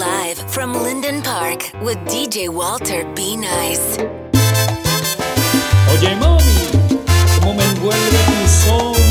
live from Linden Park with DJ Walter Be Nice. Oye, mami, cómo me envuelve tu son.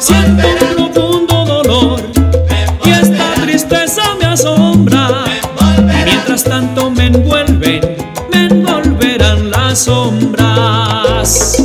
siento un profundo dolor y esta tristeza me asombra. Y mientras tanto me envuelven, me envolverán las sombras.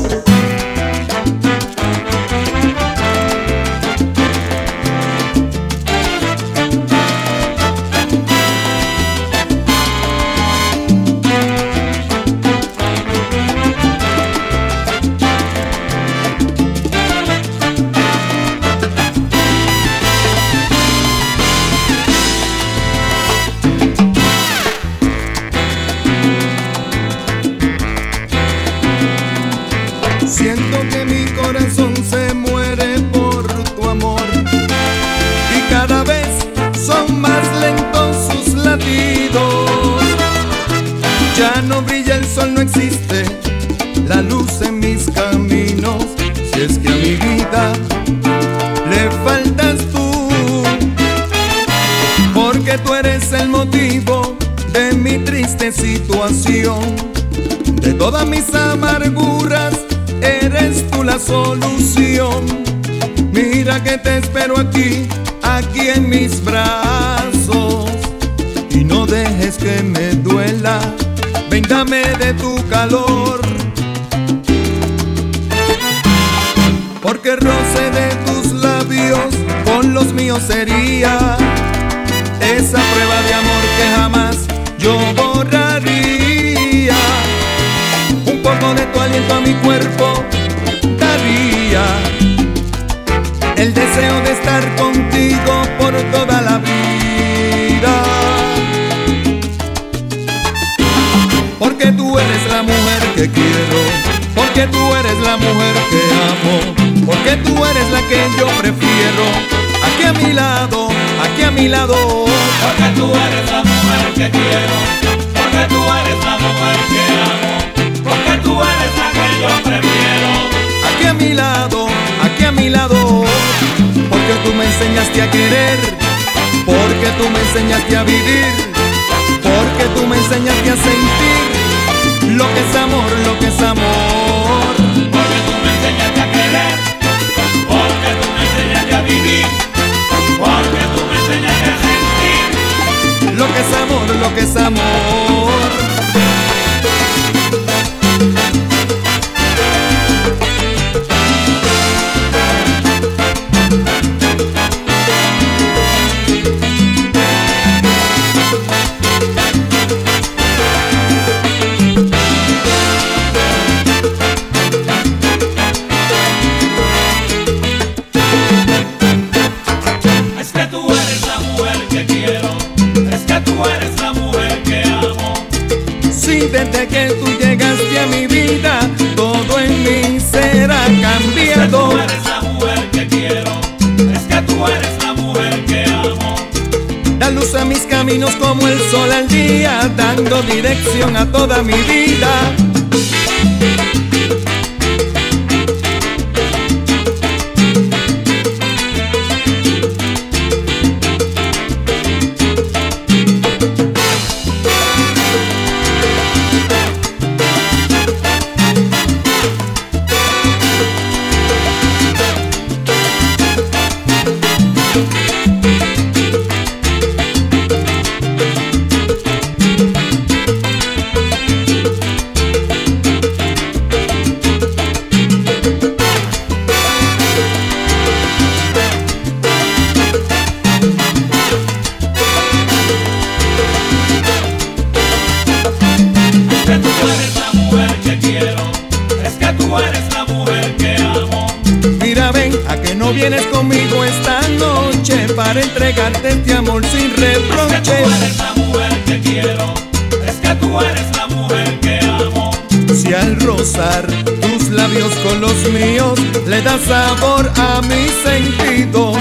Mi lado. Porque tú me enseñaste a querer. Porque tú me enseñaste a vivir. Porque tú me enseñaste a sentir lo que es amor, lo que es amor. Porque tú me enseñaste a querer. Porque tú me enseñaste a vivir. Porque tú me enseñaste a sentir. Lo que es amor, lo que es amor. Dando dirección a toda mi vida. Tú eres la mujer que amo. Mira, ven, a que no vienes conmigo esta noche para entregarte este amor sin Es que tú reproches. eres la mujer que quiero. Es que tú eres la mujer que amo. Si al rozar tus labios con los míos le das sabor a mis sentidos.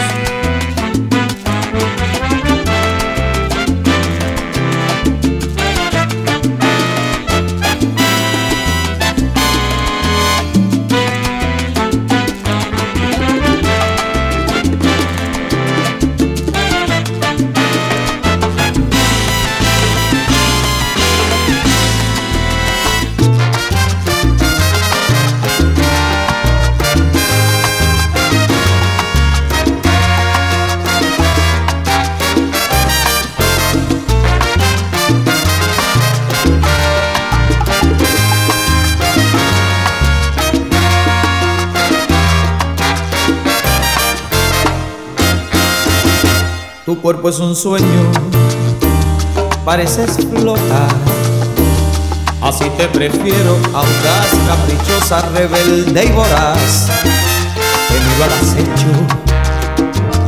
Cuerpo es un sueño, pareces flotar. Así te prefiero, audaz, caprichosa, rebelde y voraz. Venido al acecho,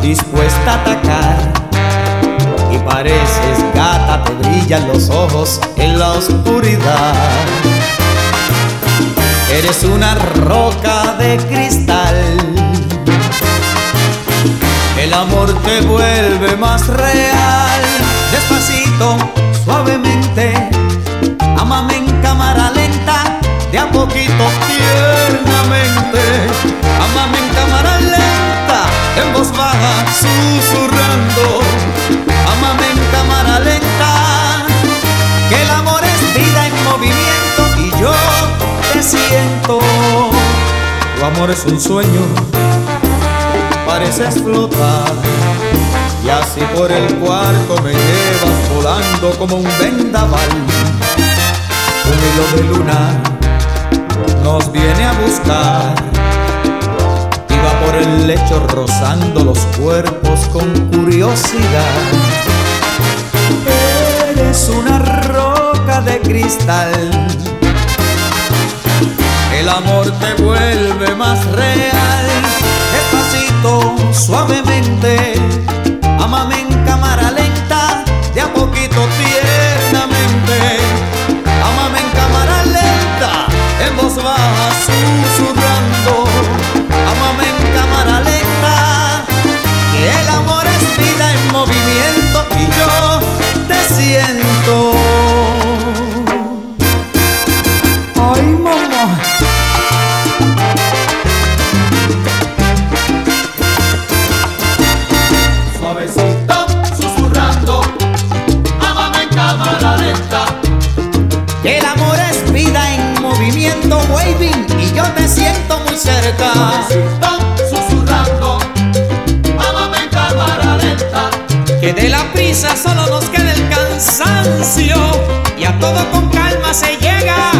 dispuesta a atacar. Y pareces gata, te brillan los ojos en la oscuridad. Eres una roca de cristal. El amor te vuelve más real. Despacito, suavemente. Ámame en cámara lenta, de a poquito tiernamente. Ámame en cámara lenta, en voz baja, susurrando. Ámame en cámara lenta, que el amor es vida en movimiento y yo te siento. Tu amor es un sueño pareces flotar. Y así por el cuarto me llevas volando como un vendaval. Un hilo de luna nos viene a buscar. Y va por el lecho rozando los cuerpos con curiosidad. Eres una roca de cristal. El amor te vuelve más real suavemente, amame en cámara lenta, de a poquito tiernamente, amame en cámara lenta, en voz baja susurrando, amame en cámara lenta, que el amor es vida en movimiento y yo te siento. cerca. Están susurrando, amame en cámara lenta. Que de la prisa solo nos queda el cansancio y a todo con calma se llega.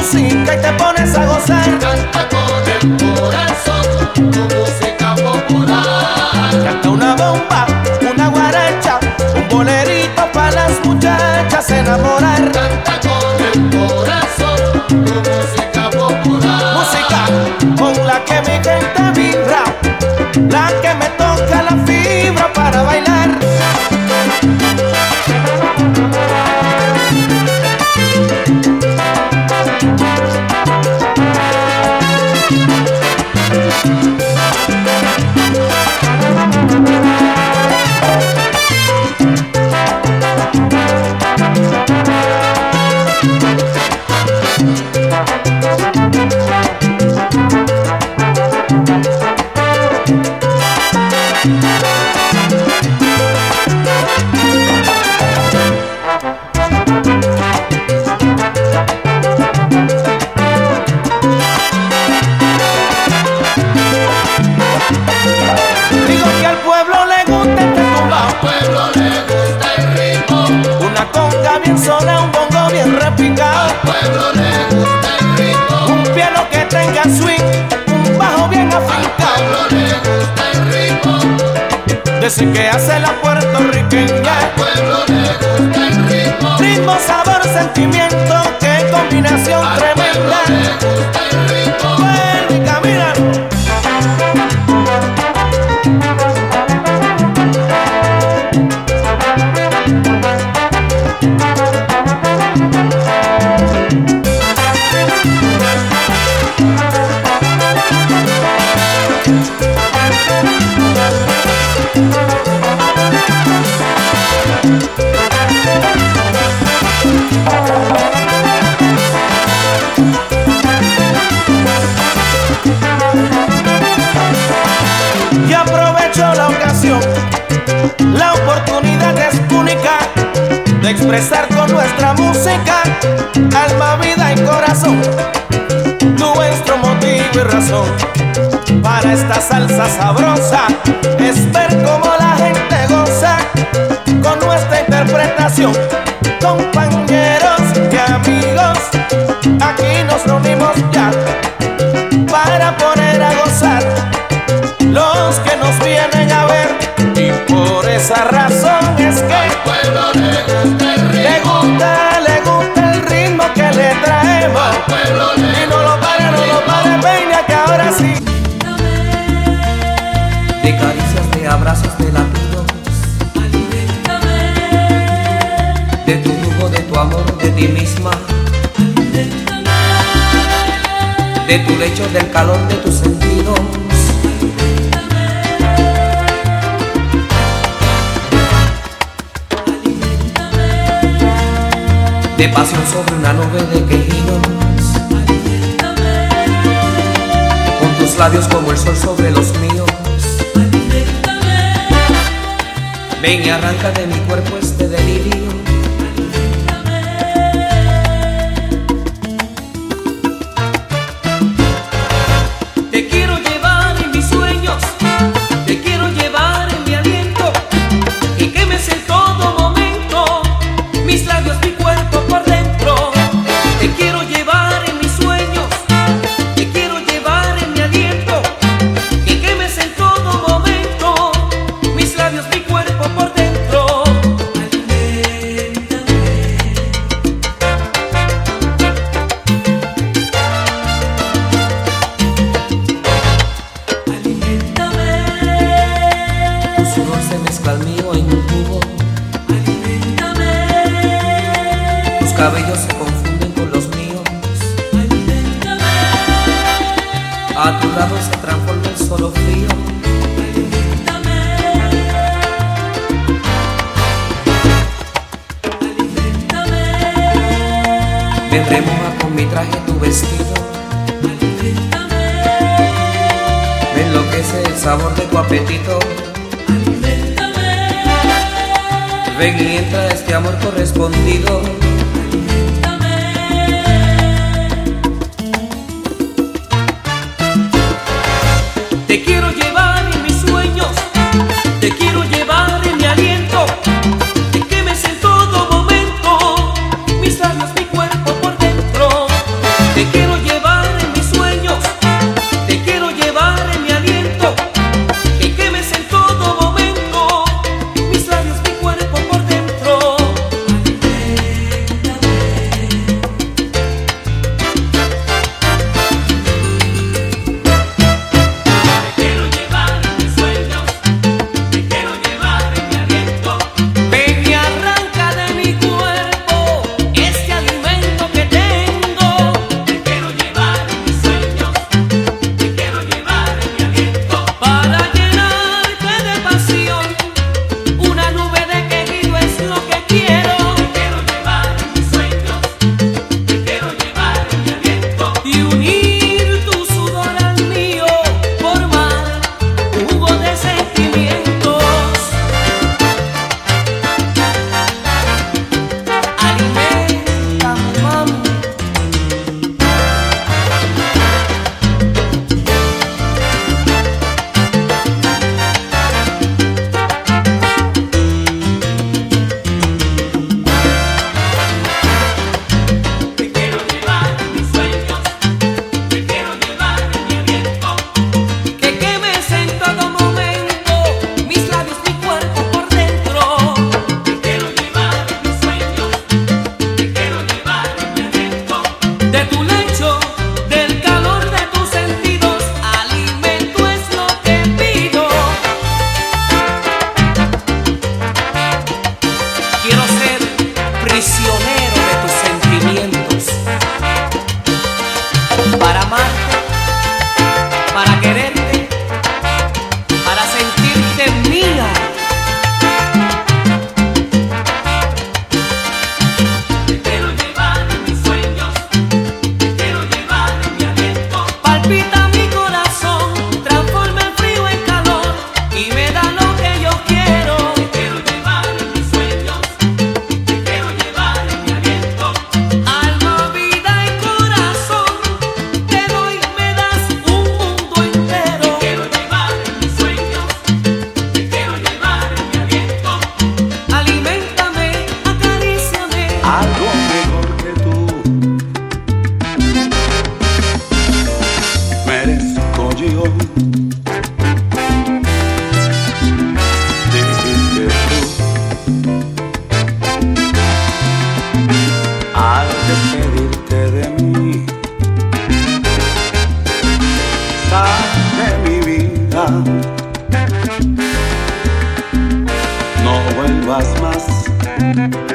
Música y te pones a gozar. Canta con el corazón tu música popular. Canta una bomba, una guaracha, un bolerito para las muchachas enamorar. Desde que hace la puertorriqueña. Pueblo le gusta el ritmo. Ritmo, sabor, sentimiento, qué combinación expresar con nuestra música alma, vida y corazón nuestro motivo y razón para esta salsa sabrosa es ver cómo la gente goza con nuestra interpretación. Compañeros y amigos, aquí nos reunimos ya para poner a gozar los que nos vienen a ver por esa razón es que Pueblo le gusta el le ritmo. gusta, le gusta el ritmo que le traemos. Pueblo le y no lo pare, no lo pare, peña que ahora sí. De caricias, de abrazos, de latidos, de tu lujo, de tu amor, de ti misma, de tu lecho, del calor de tus sentidos. De pasión sobre una nube de quejidos, con tus labios como el sol sobre los míos. Ven y arranca de mi cuerpo este delirio. Que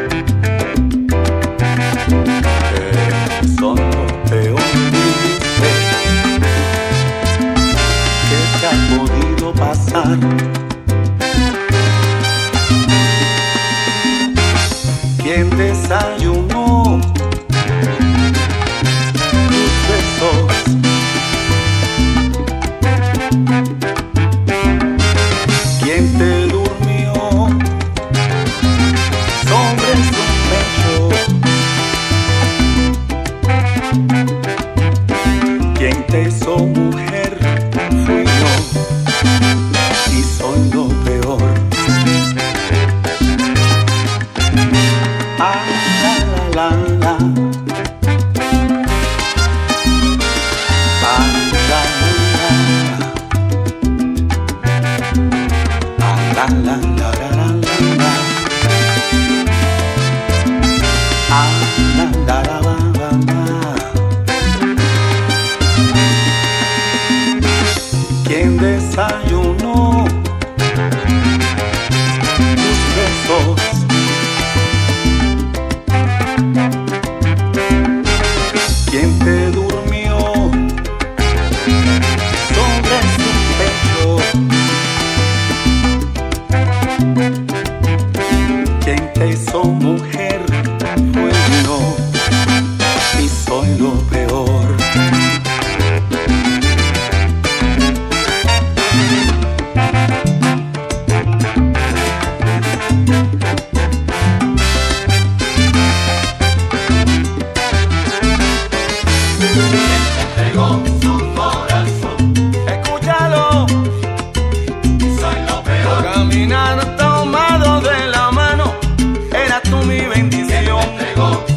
bendición.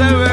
Seven.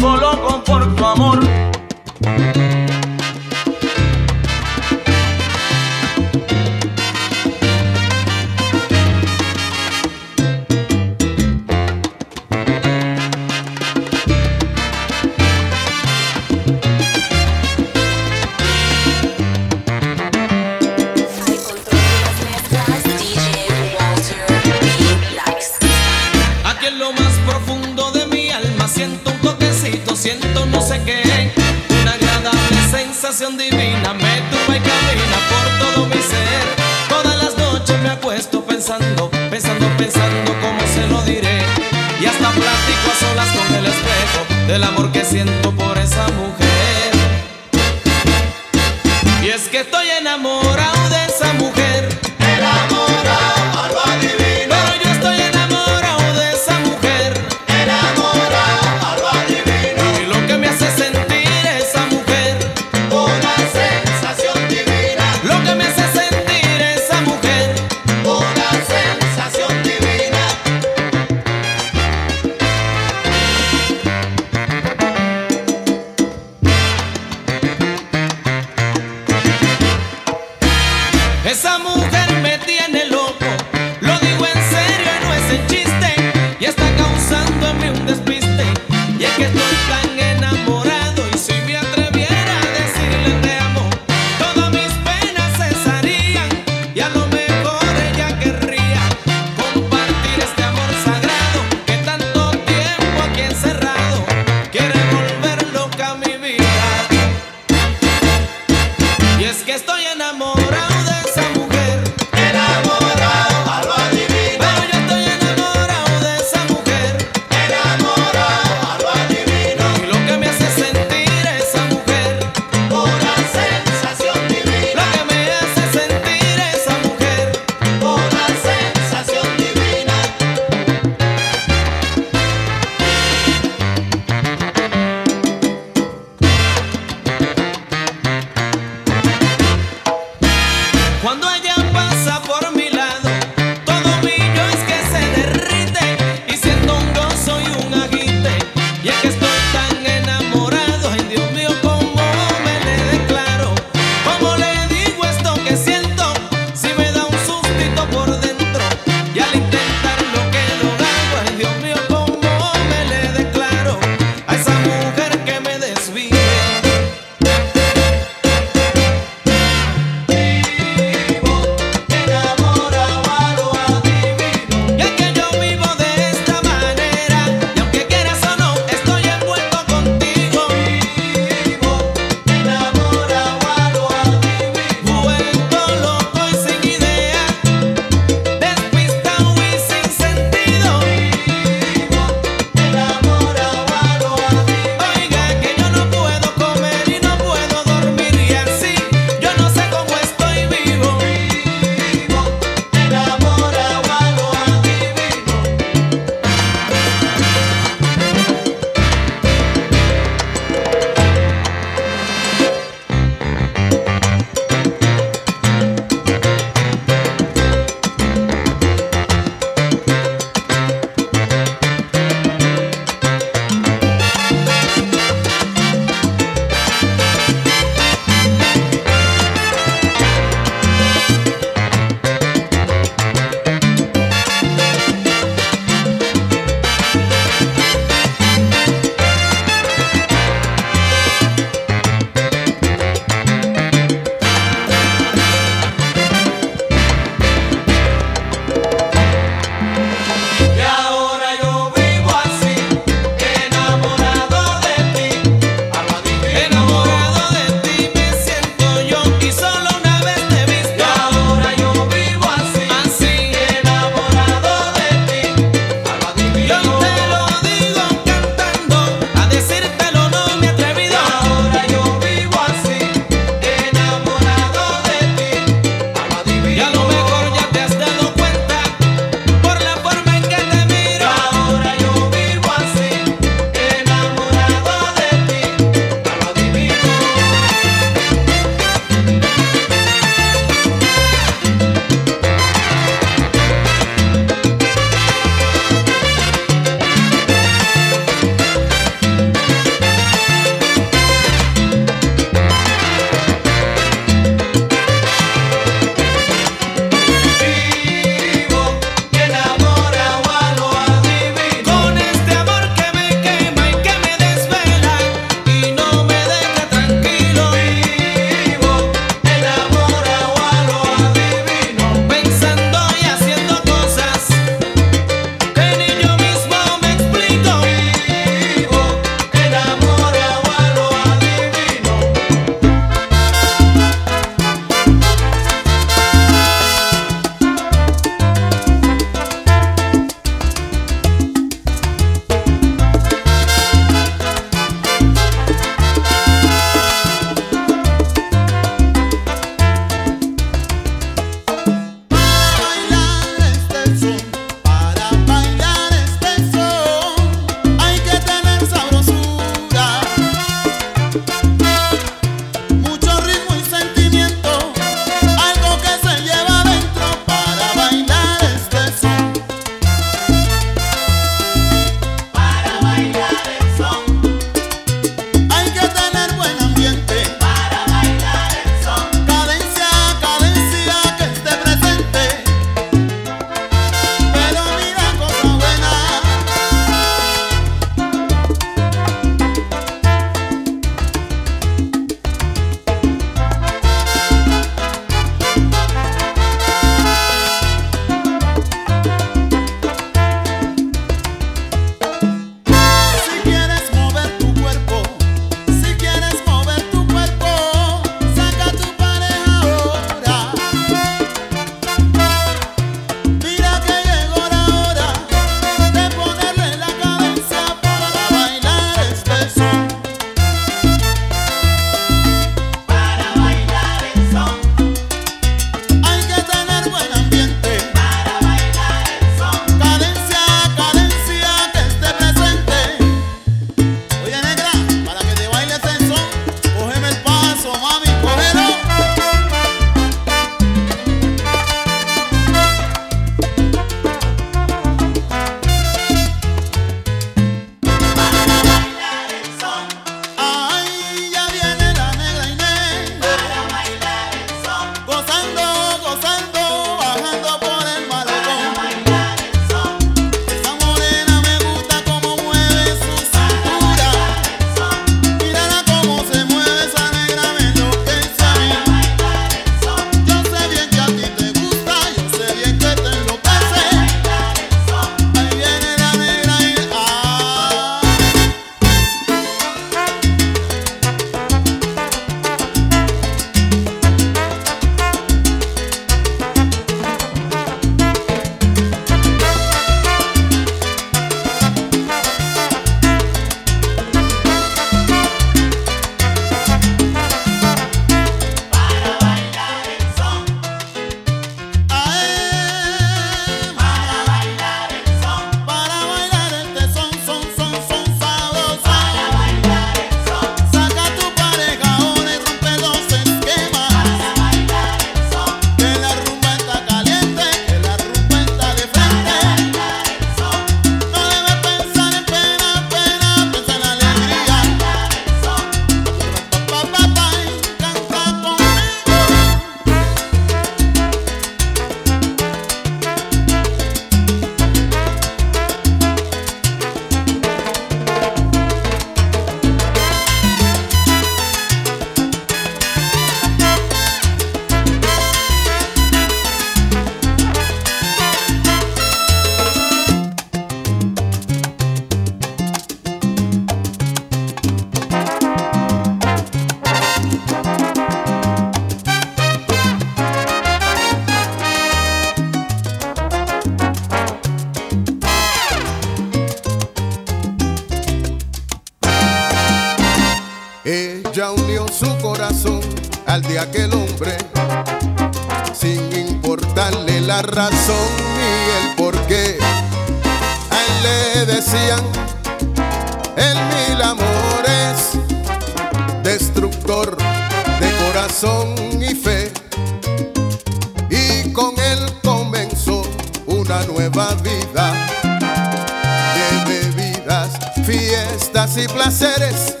y placeres.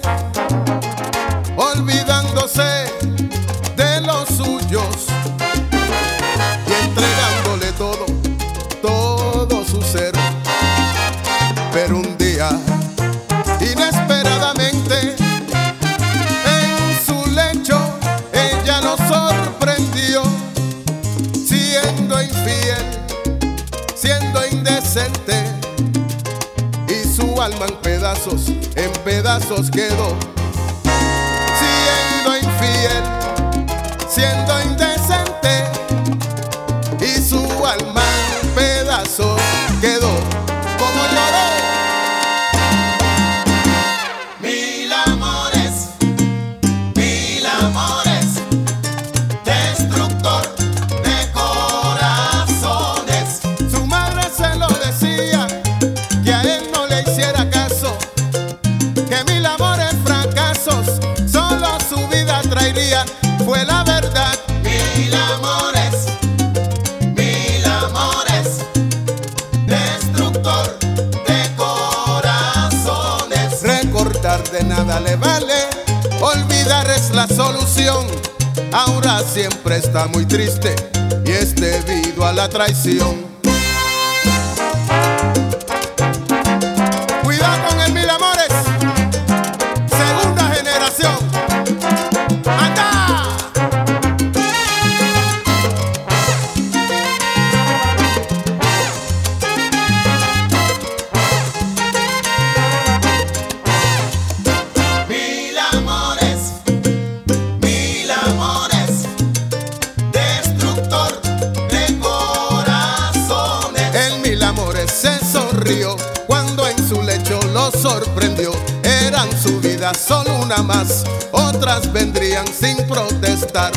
cuando en su lecho lo sorprendió. Eran su vida solo una más, otras vendrían sin protestar.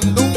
dando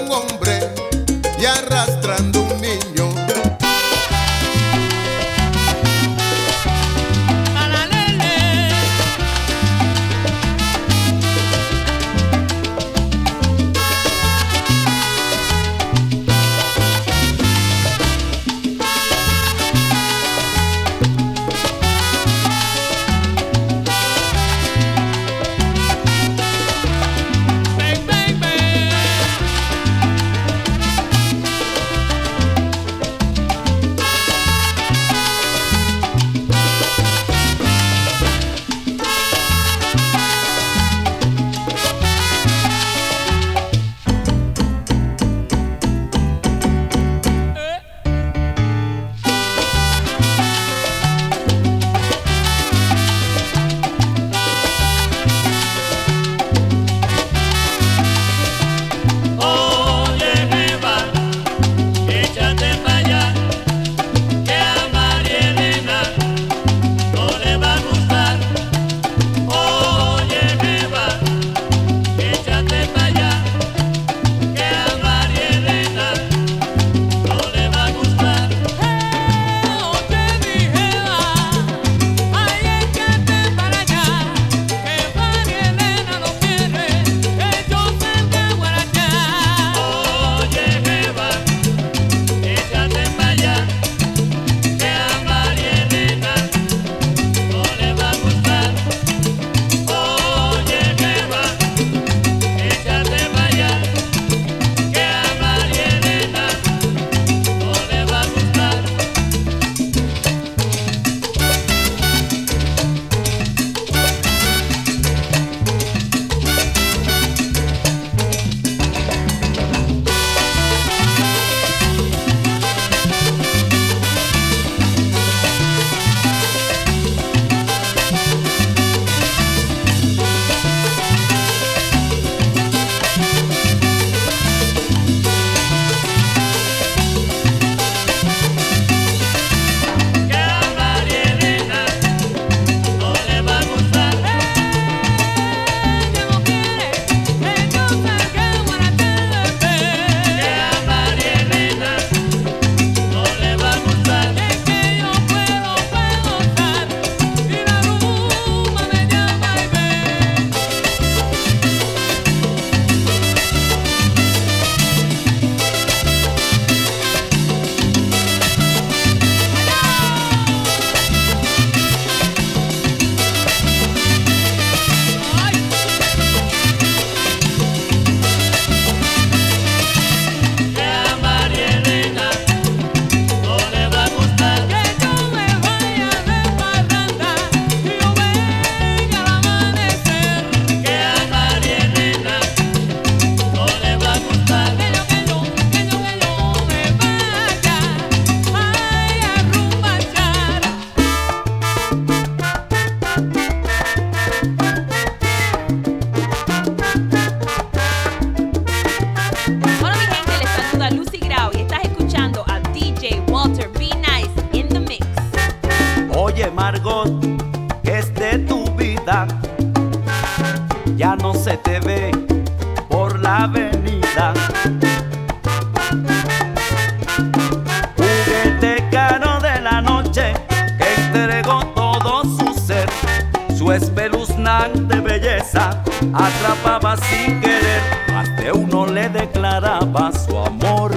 declaraba su amor.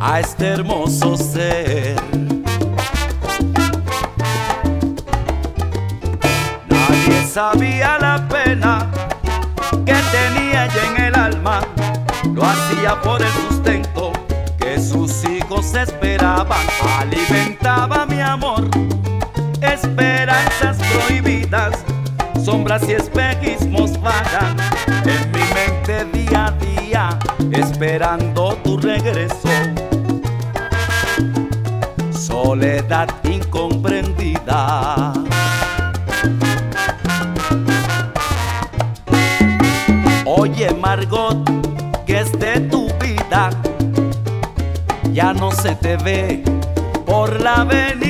A este hermoso ser. Nadie sabía la pena que tenía ella en el alma, lo hacía por el sustento que sus hijos esperaban, alimentaba mi amor, esperanzas prohibidas sombras y espejismos vagan esperando tu regreso. Soledad incomprendida. Oye Margot, que es de tu vida, ya no se te ve por la avenida.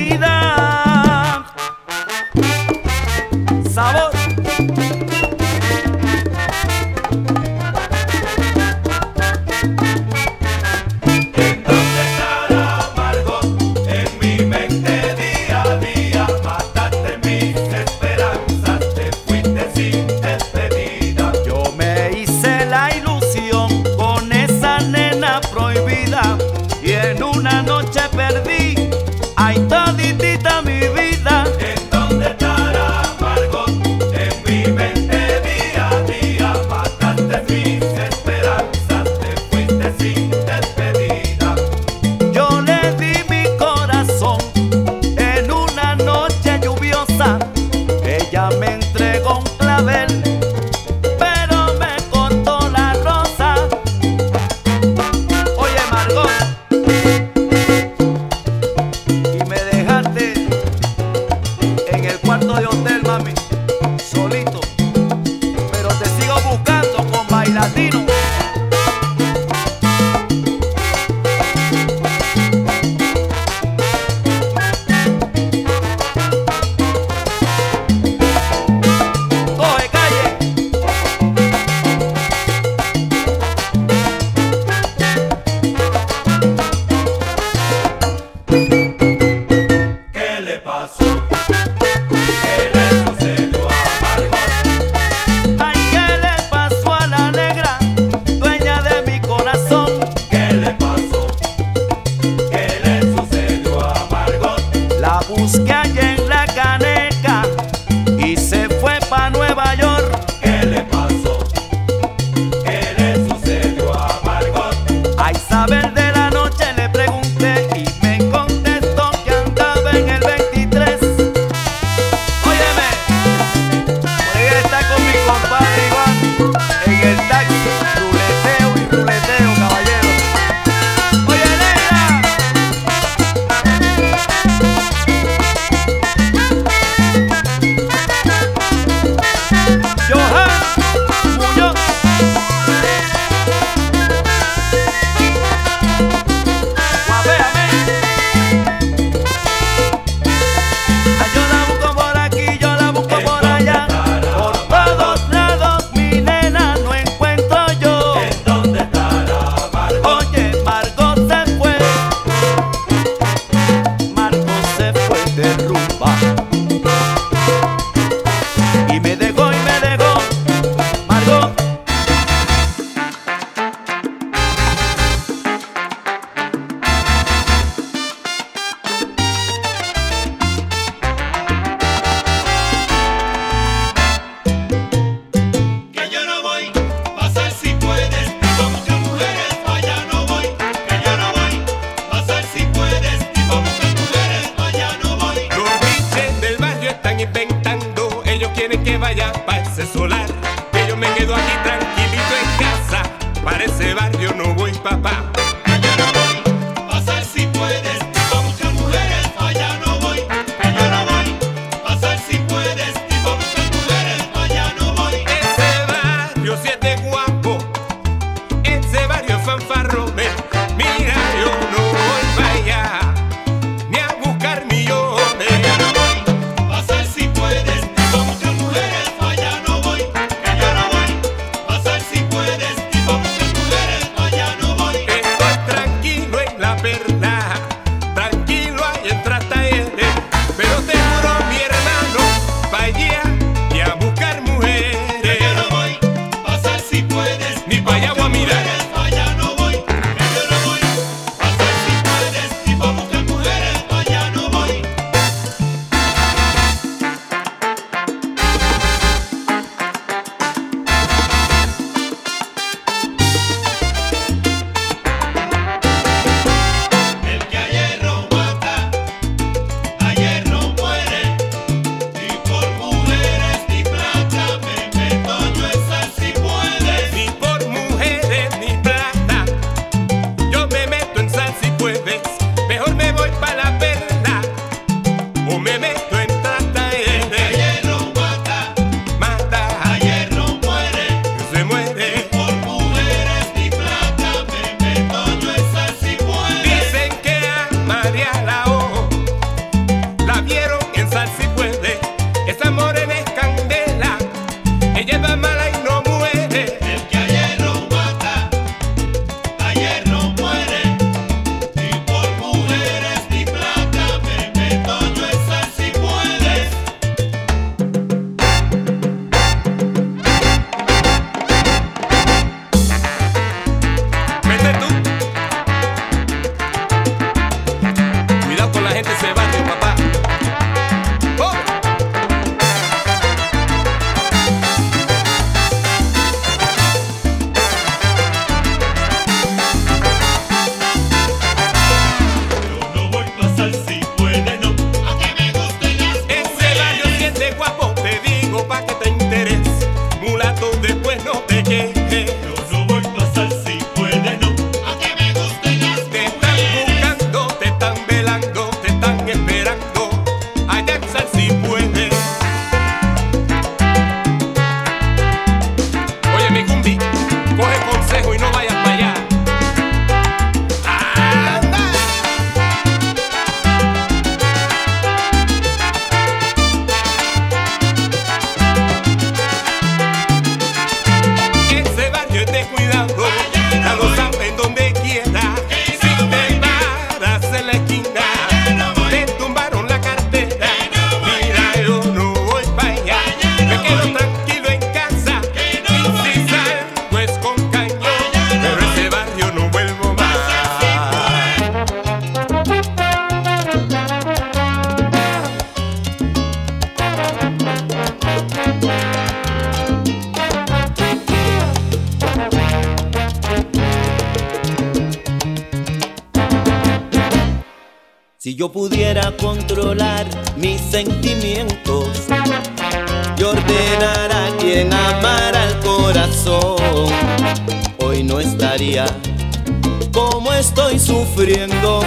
sufriendo,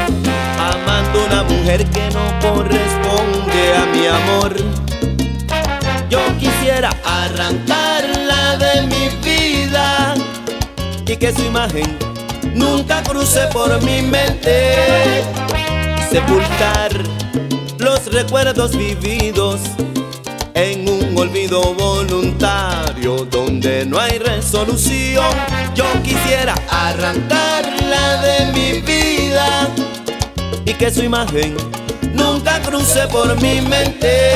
amando una mujer que no corresponde a mi amor. Yo quisiera arrancarla de mi vida y que su imagen nunca cruce por mi mente. Sepultar los recuerdos vividos en olvido voluntario donde no hay resolución. Yo quisiera arrancarla de mi vida y que su imagen nunca cruce por mi mente.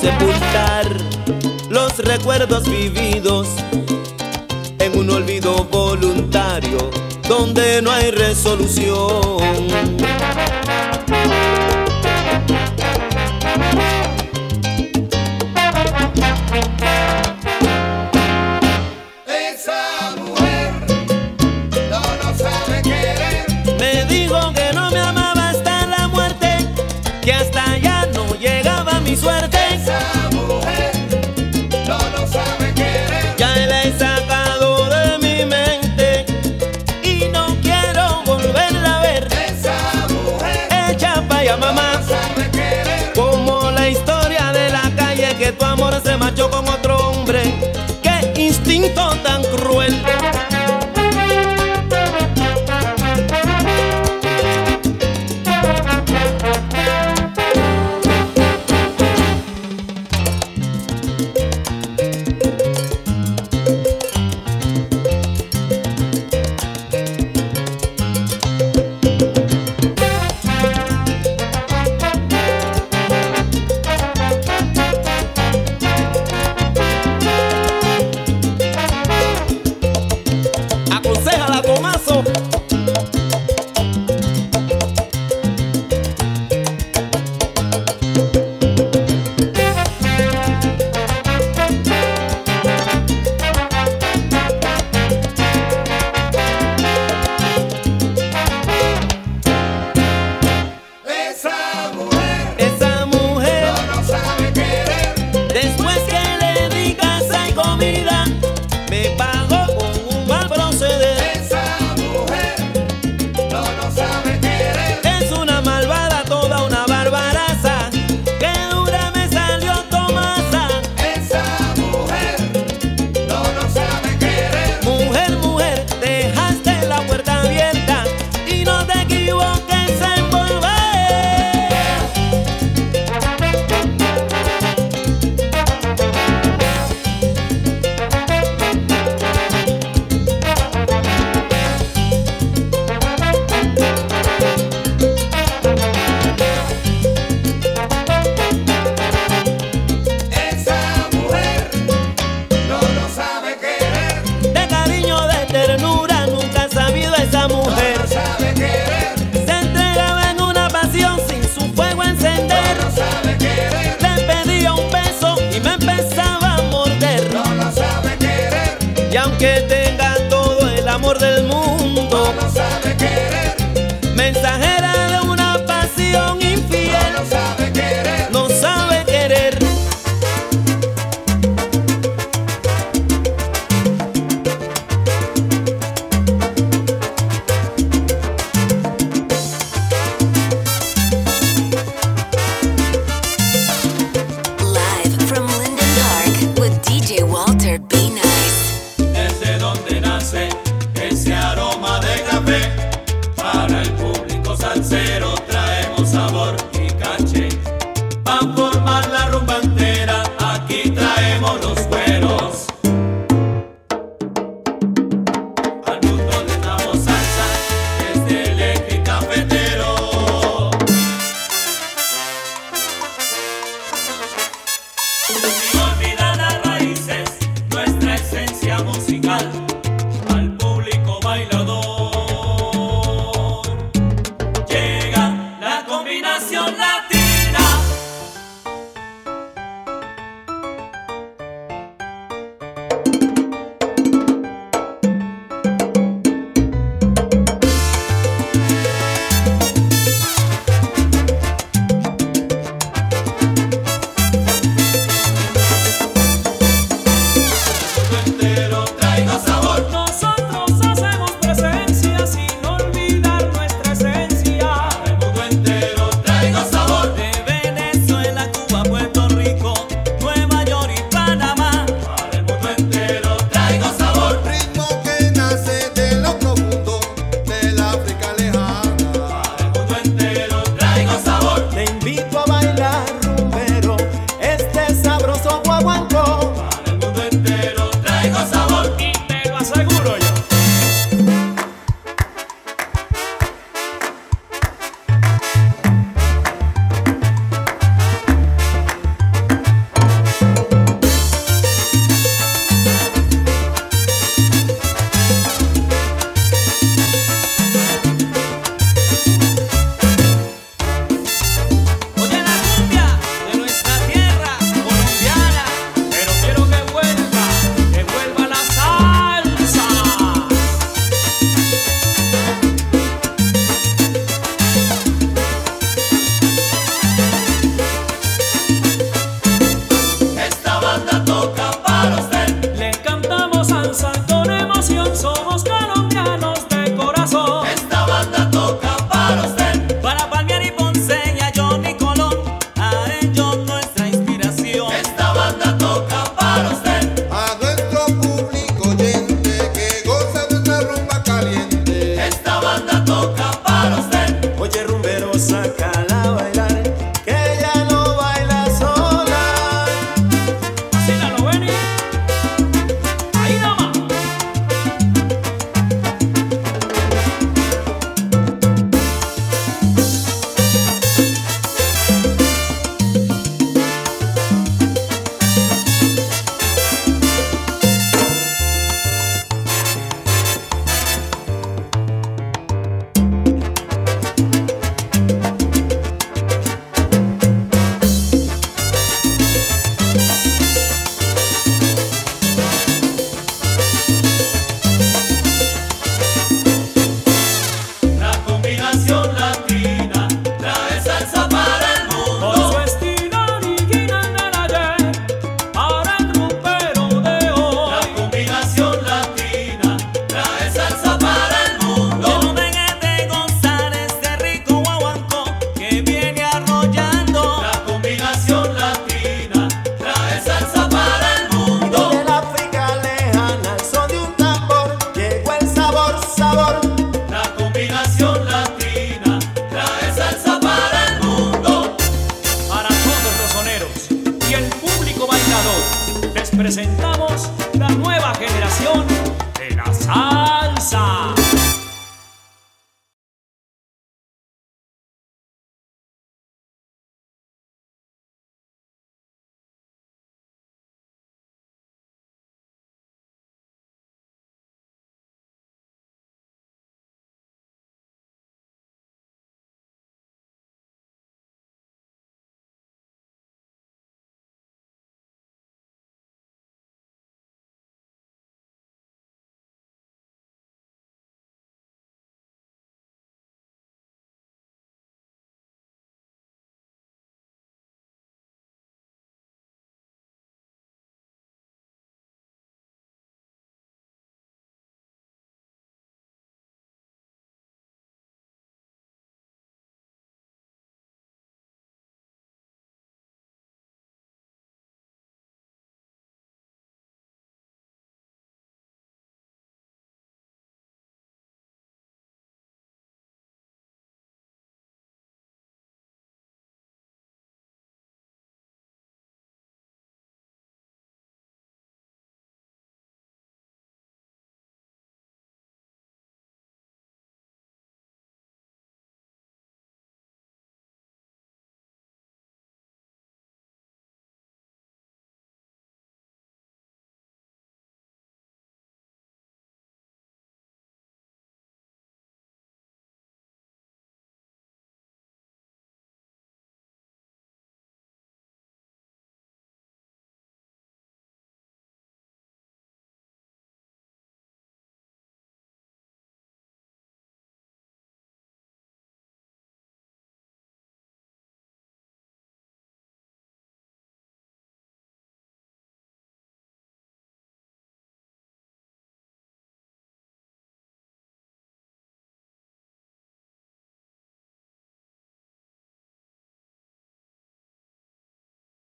Sepultar los recuerdos vividos en un olvido voluntario donde no hay resolución. sabor y caché, para formar la rumba.